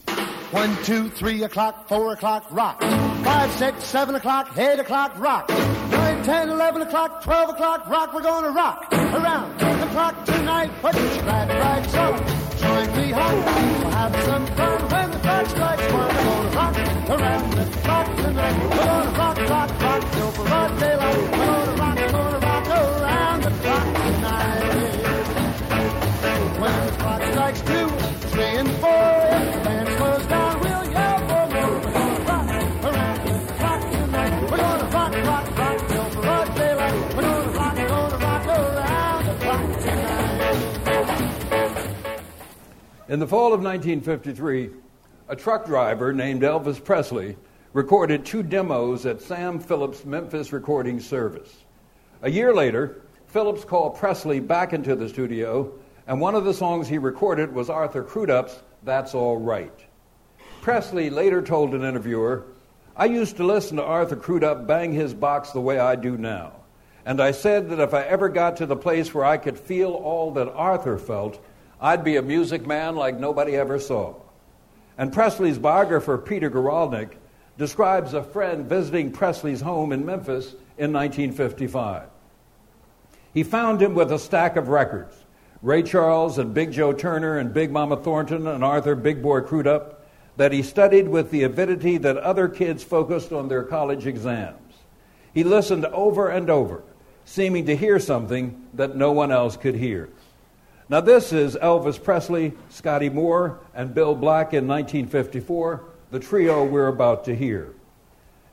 One, two, three o'clock, four o'clock, rock. Five, six, seven o'clock, eight o'clock, rock. Nine, ten, eleven o'clock, twelve o'clock, rock. We're gonna rock around the clock tonight. Put your glad right so. Join me, hon. We'll have some fun when the clock strikes one. We're gonna rock around the clock tonight. We're gonna rock, rock, rock till broad daylight. We're gonna rock, gonna rock around the clock tonight. Strikes two, three, and four, down, we'll yell for more. Rock around the clock tonight. We're gonna rock, rock, rock till broad daylight. We're gonna rock, gonna rock around the clock tonight. In the fall of 1953, a truck driver named Elvis Presley recorded two demos at Sam Phillips' Memphis recording service. A year later, Phillips called Presley back into the studio, and one of the songs he recorded was Arthur Crudup's That's All Right. Presley later told an interviewer, I used to listen to Arthur Crudup bang his box the way I do now. And I said that if I ever got to the place where I could feel all that Arthur felt, I'd be a music man like nobody ever saw. And Presley's biographer, Peter Guralnick, describes a friend visiting Presley's home in Memphis in 1955. He found him with a stack of records Ray Charles and Big Joe Turner and Big Mama Thornton and Arthur Big Boy Crudup that he studied with the avidity that other kids focused on their college exams. He listened over and over, seeming to hear something that no one else could hear. Now, this is Elvis Presley, Scotty Moore, and Bill Black in 1954, the trio we're about to hear.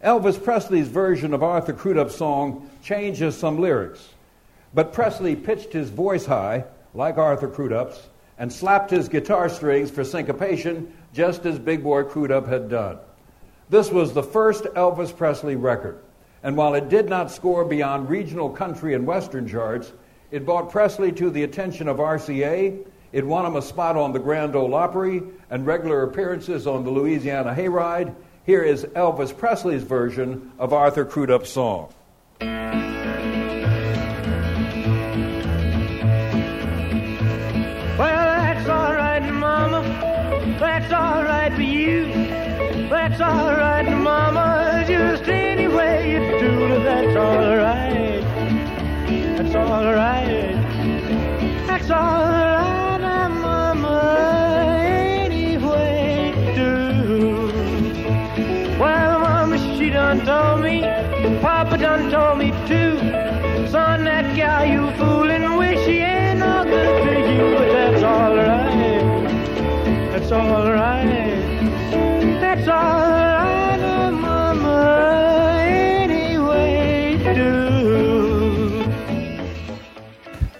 Elvis Presley's version of Arthur Crudup's song changes some lyrics, but Presley pitched his voice high, like Arthur Crudup's, and slapped his guitar strings for syncopation, just as Big Boy Crudup had done. This was the first Elvis Presley record, and while it did not score beyond regional country and western charts, it brought Presley to the attention of RCA. It won him a spot on the Grand Ole Opry and regular appearances on the Louisiana Hayride. Here is Elvis Presley's version of Arthur Crudup's song.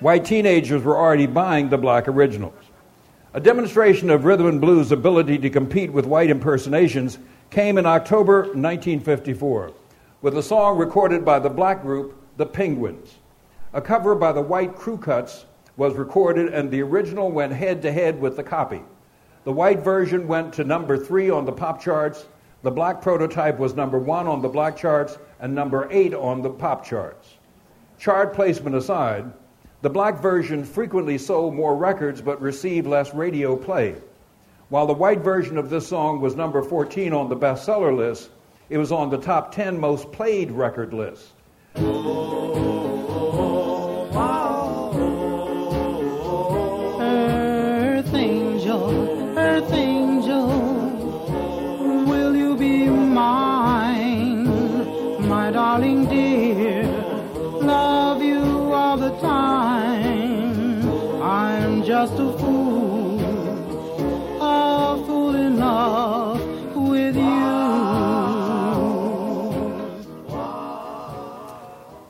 White teenagers were already buying the black originals. A demonstration of rhythm and blues' ability to compete with white impersonations came in October 1954 with a song recorded by the black group The Penguins. A cover by the white Crew Cuts was recorded, and the original went head to head with the copy. The white version went to number three on the pop charts. The black prototype was number one on the black charts and number eight on the pop charts. Chart placement aside, the black version frequently sold more records but received less radio play. While the white version of this song was number 14 on the bestseller list, it was on the top 10 most played record list. Earth just a fool, a fool in love with you.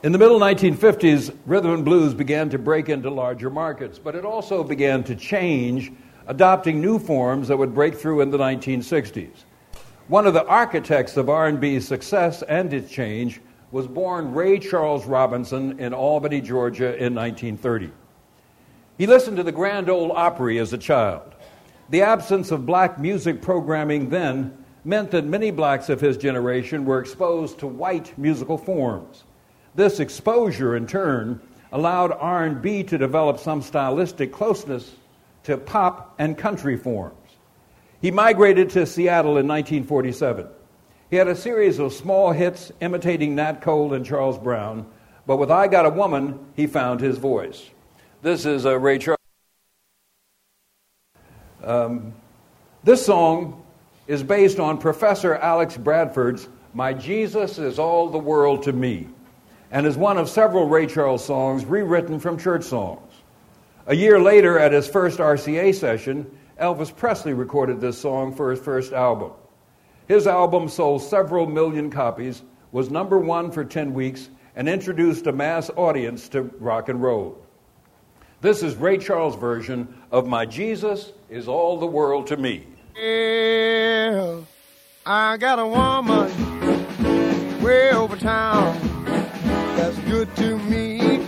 In the middle 1950s, rhythm and blues began to break into larger markets, but it also began to change, adopting new forms that would break through in the 1960s. One of the architects of R&B's success and its change was born Ray Charles Robinson in Albany, Georgia in 1930. He listened to the Grand Ole Opry as a child. The absence of black music programming then meant that many blacks of his generation were exposed to white musical forms. This exposure, in turn, allowed R&B to develop some stylistic closeness to pop and country forms. He migrated to Seattle in 1947. He had a series of small hits imitating Nat Cole and Charles Brown, but with I Got a Woman, he found his voice. This is uh, Ray Charles. Um, this song is based on Professor Alex Bradford's My Jesus is All the World to Me and is one of several Ray Charles songs rewritten from church songs. A year later, at his first RCA session, Elvis Presley recorded this song for his first album. His album sold several million copies, was number one for 10 weeks, and introduced a mass audience to rock and roll. This is Ray Charles' version of My Jesus is All the World to Me. Yeah, I got a woman way over town that's good to me.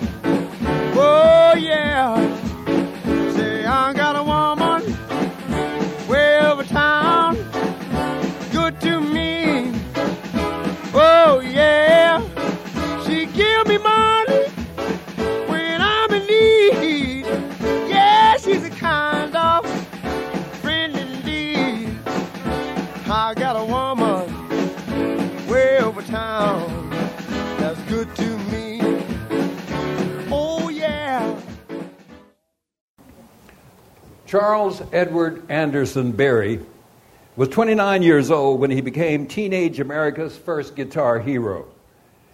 Oh yeah, I got a woman way over town that's good to me. Oh yeah. Charles Edward Anderson Berry was 29 years old when he became teenage America's first guitar hero.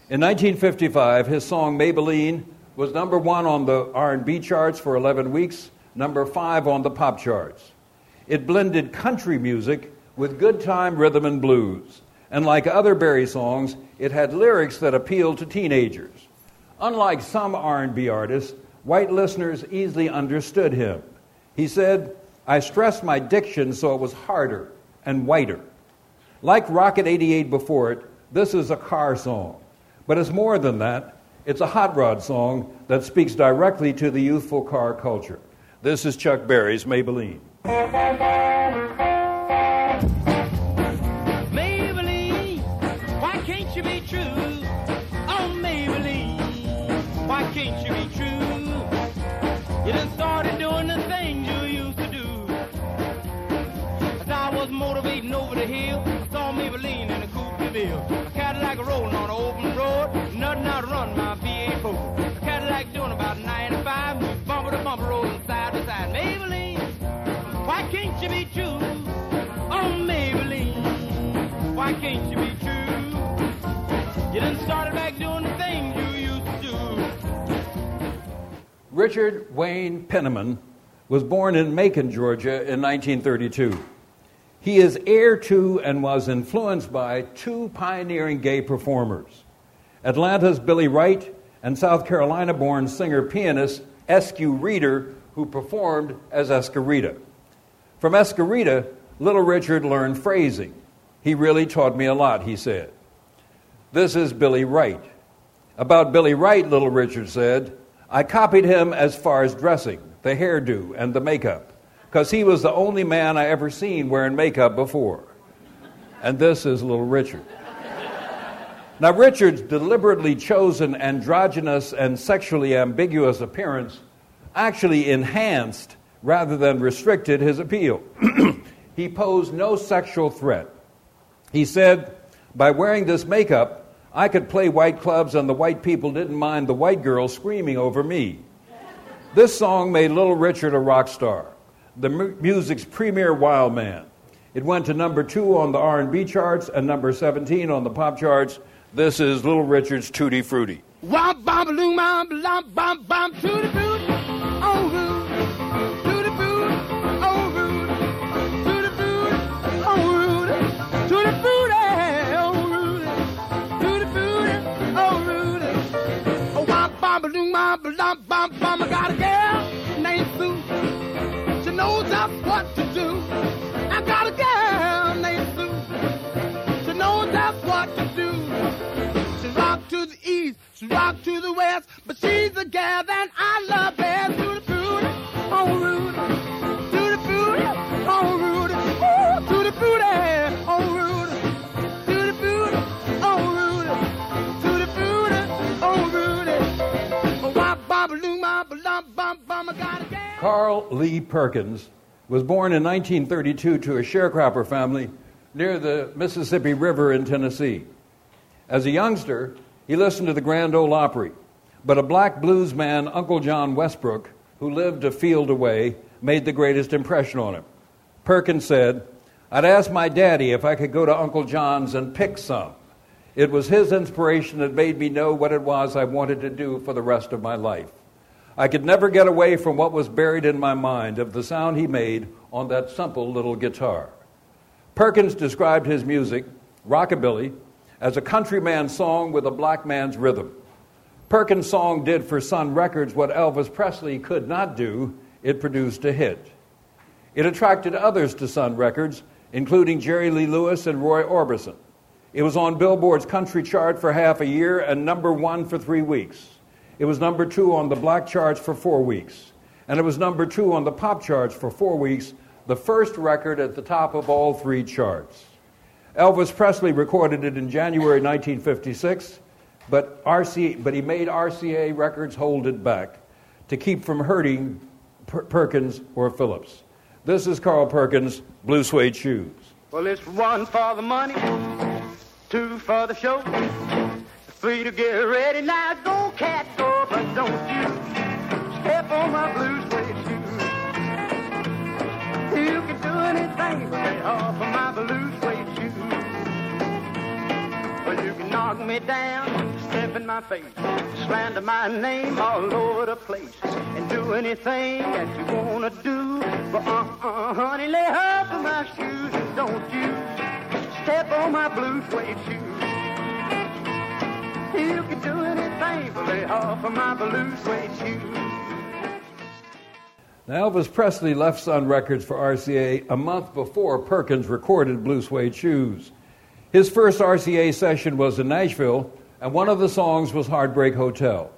In 1955, his song Maybellene was number one on the R&B charts for 11 weeks, number five on the pop charts. It blended country music with good time rhythm and blues. And like other Berry songs, it had lyrics that appealed to teenagers. Unlike some R&B artists, white listeners easily understood him. He said, "I stressed my diction so it was harder and whiter." Like Rocket 88 before it, this is a car song. But it's more than that. It's a hot rod song that speaks directly to the youthful car culture. This is Chuck Berry's. Maybellene, in a. Cadillac rolling on an open road, nothing out to run my V8 A Cadillac doing about 95, bumper to bumper rolling side to side. Maybellene, why can't you be true? Oh, Maybellene, why can't you be true? You done started back doing the things you used to do. Richard Wayne Penniman was born in Macon, Georgia in 1932. He is heir to and was influenced by two pioneering gay performers Atlanta's Billy Wright and South Carolina born singer pianist Eskew Reeder, who performed as Esquerita. From Esquerita, little Richard learned phrasing. He really taught me a lot, he said. This is Billy Wright. About Billy Wright, little Richard said, I copied him as far as dressing, the hairdo, and the makeup, because he was the only man I ever seen wearing makeup before. And this is little Richard. Now, Richard's deliberately chosen androgynous and sexually ambiguous appearance actually enhanced rather than restricted his appeal. [CLEARS THROAT] he posed no sexual threat. He said, By wearing this makeup, I could play white clubs and the white people didn't mind the white girls screaming over me. This song made Little Richard a rock star, the music's premier wild man. It went to number two on the R&B charts and number 17 on the pop charts. This is Little Richard's Tutti Frutti. Bom bom bom bom to the. Oh the. Oh the. Oh the. Oh. Oh loom bom bom bom bom. I got a girl named Sue. Knows just what to do. I got a girl named Sue. She knows just what to do. She rock to the east, she rock to the west, but she's a gal that I love best. The booty, oh Rudy, the booty, oh Rudy, ooh, the booty, oh Rudy, the booty, oh Rudy, the booty, oh Rudy. Oh, wop, bop, loom, bop, lump, bum, I got a gal. Carl Lee Perkins was born in 1932 to a sharecropper family near the Mississippi River in Tennessee. As a youngster, he listened to the Grand Ole Opry, but a black blues man, Uncle John Westbrook, who lived a field away, made the greatest impression on him. Perkins said, I'd ask my daddy if I could go to Uncle John's and pick some. It was his inspiration that made me know what it was I wanted to do for the rest of my life. I could never get away from what was buried in my mind of the sound he made on that simple little guitar. Perkins described his music, rockabilly, as a countryman's song with a black man's rhythm. Perkins' song did for Sun Records what Elvis Presley could not do it produced a hit. It attracted others to Sun Records, including Jerry Lee Lewis and Roy Orbison. It was on Billboard's country chart for half a year and number one for three weeks. It was number two on the black charts for four weeks. And it was number two on the pop charts for four weeks, the first record at the top of all three charts. Elvis Presley recorded it in January 1956, but, RC, but he made RCA Records hold it back to keep from hurting per- Perkins or Phillips. This is Carl Perkins, Blue Suede Shoes. Well, it's one for the money, two for the show, three to get ready. Now go, cat, go, but don't you step on my blue suede shoes. You can do anything but lay off of my blue suede shoes. Well, you can knock me down, step in my face, slander my name all over the place, and do anything that you wanna do. But uh-uh, honey, lay off of my shoes and don't you step on my blue suede shoes. You do anything, lay off of my blue suede shoes. Now, Elvis Presley left Sun Records for RCA a month before Perkins recorded Blue Suede Shoes. His first RCA session was in Nashville, and one of the songs was Heartbreak Hotel.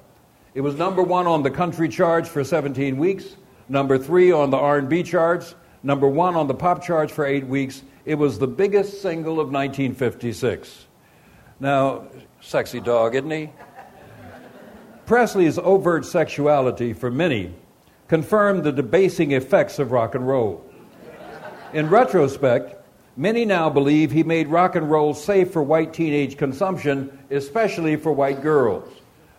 It was number one on the country charts for 17 weeks, number three on the R&B charts, number one on the pop charts for eight weeks. It was the biggest single of 1956. Now, sexy dog, isn't he? Presley's overt sexuality, for many, confirmed the debasing effects of rock and roll. In retrospect, many now believe he made rock and roll safe for white teenage consumption, especially for white girls.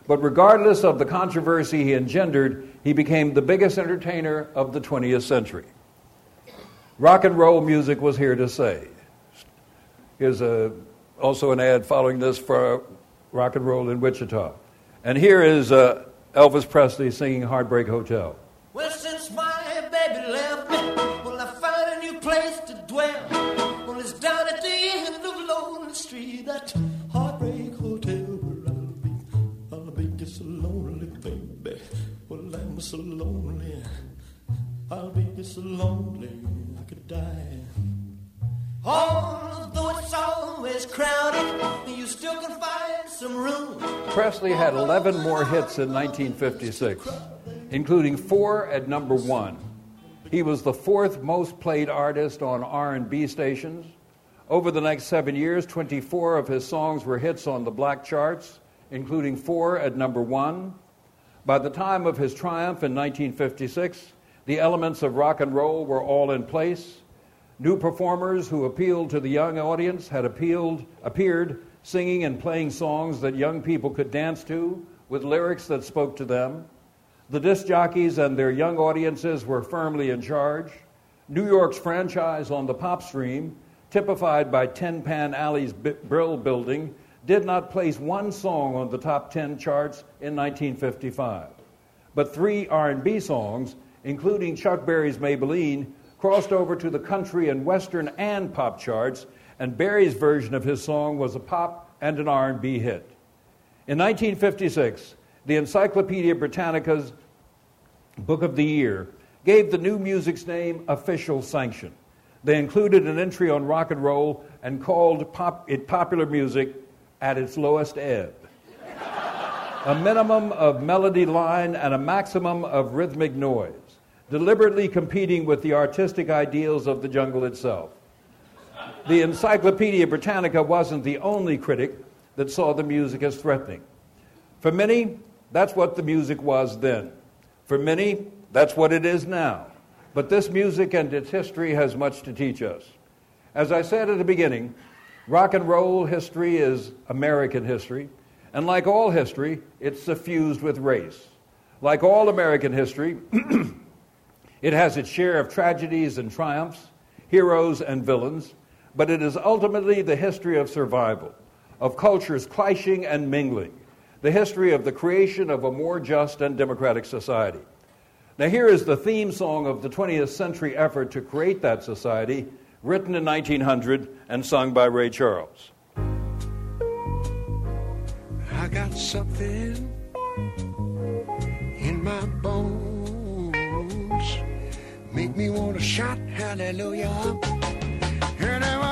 But regardless of the controversy he engendered, he became the biggest entertainer of the 20th century. Rock and roll music was here to stay. Here's a, also an ad following this for rock and roll in Wichita. And here is uh, Elvis Presley singing Heartbreak Hotel. Well, since my baby left me, well, I found a new place to dwell. Well, it's down at the end of Lonely Street, that heartbreak hotel where I'll be. I'll be just lonely, baby. Well, I'm so lonely. I'll be just so lonely, I could die. Although it's always crowded, you still can find some room. Presley had 11 more hits in 1956, including four at number one. He was the fourth most played artist on R&B stations. Over the next seven years, 24 of his songs were hits on the black charts, including four at number one. By the time of his triumph in 1956, the elements of rock and roll were all in place. New performers who appealed to the young audience had appealed, appeared singing and playing songs that young people could dance to with lyrics that spoke to them. The disc jockeys and their young audiences were firmly in charge. New York's franchise on the pop stream, typified by Tin Pan Alley's Brill building, did not place one song on the top 10 charts in 1955. But three R&B songs, including Chuck Berry's Maybellene, crossed over to the country and western and pop charts, and Berry's version of his song was a pop and an R&B hit. In 1956, the Encyclopedia Britannica's Book of the Year gave the new music's name official sanction. They included an entry on rock and roll and called pop, it popular music at its lowest ebb. a minimum of melody line and a maximum of rhythmic noise, deliberately competing with the artistic ideals of the jungle itself. The Encyclopedia Britannica wasn't the only critic that saw the music as threatening. For many, that's what the music was then. For many, that's what it is now. But this music and its history has much to teach us. As I said at the beginning, rock and roll history is American history, and like all history, it's suffused with race. Like all American history, [CLEARS THROAT] it has its share of tragedies and triumphs, heroes and villains, but it is ultimately the history of survival, of cultures clashing and mingling, the history of the creation of a more just and democratic society. Now, here is the theme song of the 20th century effort to create that society, written in 1900 and sung by Ray Charles. I got something in my bones. Make me want to shout hallelujah. And I